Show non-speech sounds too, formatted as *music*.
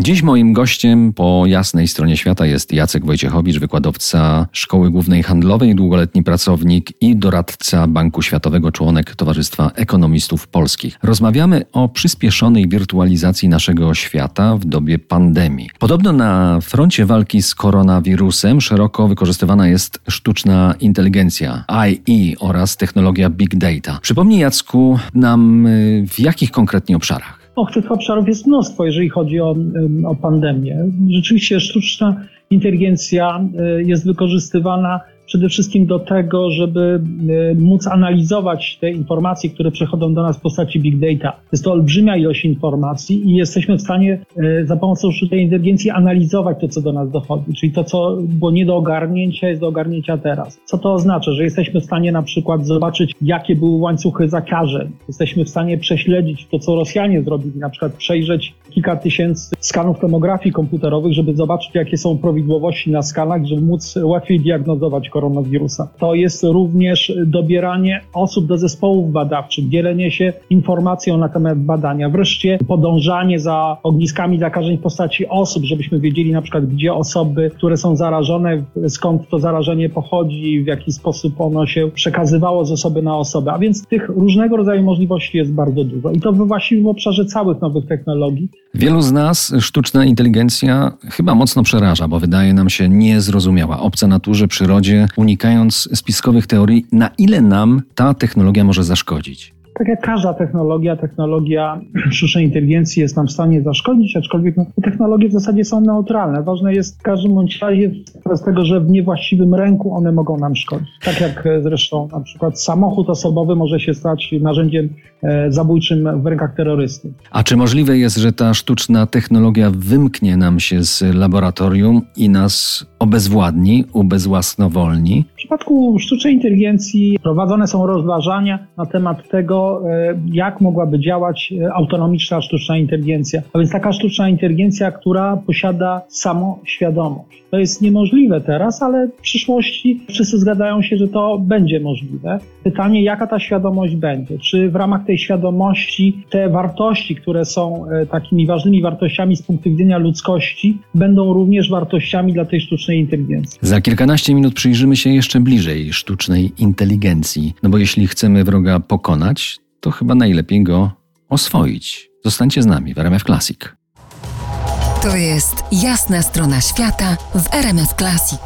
Dziś moim gościem po jasnej stronie świata jest Jacek Wojciechowicz, wykładowca Szkoły Głównej Handlowej, długoletni pracownik i doradca Banku Światowego, członek Towarzystwa Ekonomistów Polskich. Rozmawiamy o przyspieszonej wirtualizacji naszego świata w dobie pandemii. Podobno na froncie walki z koronawirusem szeroko wykorzystywana jest sztuczna inteligencja, AI oraz technologia big data. Przypomnij Jacku nam w jakich konkretnie obszarach? Och, tych obszarów jest mnóstwo, jeżeli chodzi o, o pandemię. Rzeczywiście sztuczna inteligencja y, jest wykorzystywana przede wszystkim do tego, żeby e, móc analizować te informacje, które przechodzą do nas w postaci big data. Jest to olbrzymia ilość informacji i jesteśmy w stanie e, za pomocą sztucznej inteligencji analizować to, co do nas dochodzi, czyli to, co było nie do ogarnięcia, jest do ogarnięcia teraz. Co to oznacza? Że jesteśmy w stanie na przykład zobaczyć, jakie były łańcuchy zakażeń. Jesteśmy w stanie prześledzić to, co Rosjanie zrobili, na przykład przejrzeć kilka tysięcy skanów tomografii komputerowych, żeby zobaczyć, jakie są prawidłowości na skanach, żeby móc łatwiej diagnozować koronawirusa. To jest również dobieranie osób do zespołów badawczych, dzielenie się informacją na temat badania, wreszcie podążanie za ogniskami zakażeń w postaci osób, żebyśmy wiedzieli na przykład, gdzie osoby, które są zarażone, skąd to zarażenie pochodzi, w jaki sposób ono się przekazywało z osoby na osobę. A więc tych różnego rodzaju możliwości jest bardzo dużo. I to we właściwie w obszarze całych nowych technologii. Wielu z nas sztuczna inteligencja chyba mocno przeraża, bo wydaje nam się niezrozumiała, obca naturze, przyrodzie, unikając spiskowych teorii, na ile nam ta technologia może zaszkodzić? Tak jak każda technologia, technologia *clears throat* sztucznej inteligencji jest nam w stanie zaszkodzić, aczkolwiek no, technologie w zasadzie są neutralne. Ważne jest w każdym bądź razie z tego, że w niewłaściwym ręku one mogą nam szkodzić. Tak jak e, zresztą na przykład samochód osobowy może się stać narzędziem e, zabójczym w rękach terrorystów. A czy możliwe jest, że ta sztuczna technologia wymknie nam się z laboratorium i nas obezwładni, ubezwłasnowolni? Przypadku sztucznej inteligencji prowadzone są rozważania na temat tego, E, jak mogłaby działać e, autonomiczna sztuczna inteligencja. A więc taka sztuczna inteligencja, która posiada samoświadomość. To jest niemożliwe teraz, ale w przyszłości wszyscy zgadzają się, że to będzie możliwe. Pytanie, jaka ta świadomość będzie? Czy w ramach tej świadomości te wartości, które są e, takimi ważnymi wartościami z punktu widzenia ludzkości, będą również wartościami dla tej sztucznej inteligencji? Za kilkanaście minut przyjrzymy się jeszcze bliżej sztucznej inteligencji. No bo jeśli chcemy wroga pokonać, to chyba najlepiej go oswoić. Zostańcie z nami w RMF Classic. To jest jasna strona świata w RMF Classic.